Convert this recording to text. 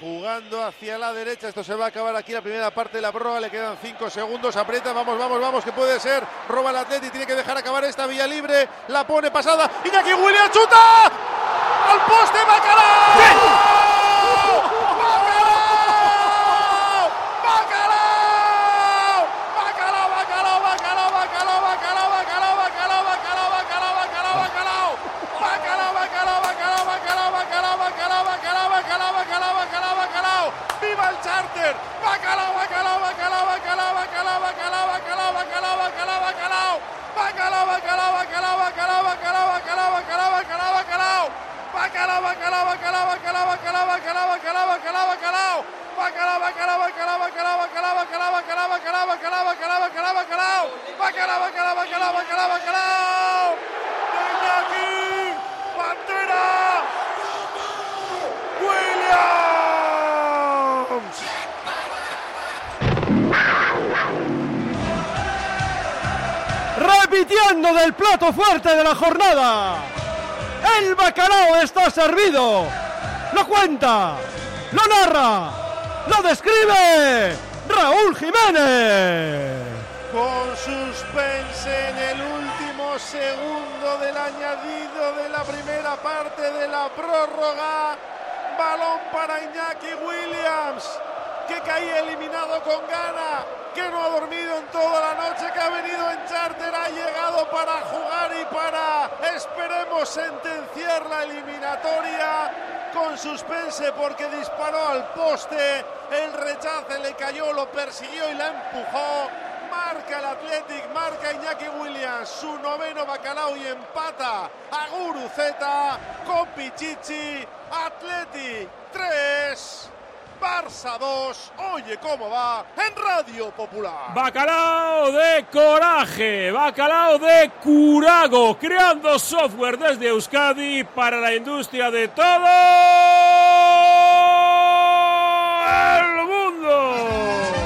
jugando hacia la derecha. Esto se va a acabar aquí la primera parte de la prórroga. Le quedan cinco segundos. Aprieta, vamos, vamos, vamos, que puede ser. Roba el Atleti, tiene que dejar acabar esta vía libre. La pone pasada. Iñaki Williams chuta. Al poste, Bacalao. Bacalao, bacalao, bacalao, bacalao, bacalao. Iñaki Pantera. William. repitiendo del plato fuerte de la jornada. El bacalao está servido. Lo cuenta, lo narra, lo describe Raúl Jiménez. Con suspense en el último segundo del añadido de la primera parte de la prórroga. Balón para Iñaki Williams, que caía eliminado con gana que no ha dormido en toda la noche, que ha venido en charter, ha llegado para jugar y para, esperemos, sentenciar la eliminatoria con suspense porque disparó al poste, el rechace le cayó, lo persiguió y la empujó. Marca el Athletic, marca Iñaki Williams, su noveno bacalao y empata a Guruzeta con Pichichi. Athletic 3. Barça 2. Oye cómo va en Radio Popular. Bacalao de coraje, bacalao de curago, creando software desde Euskadi para la industria de todo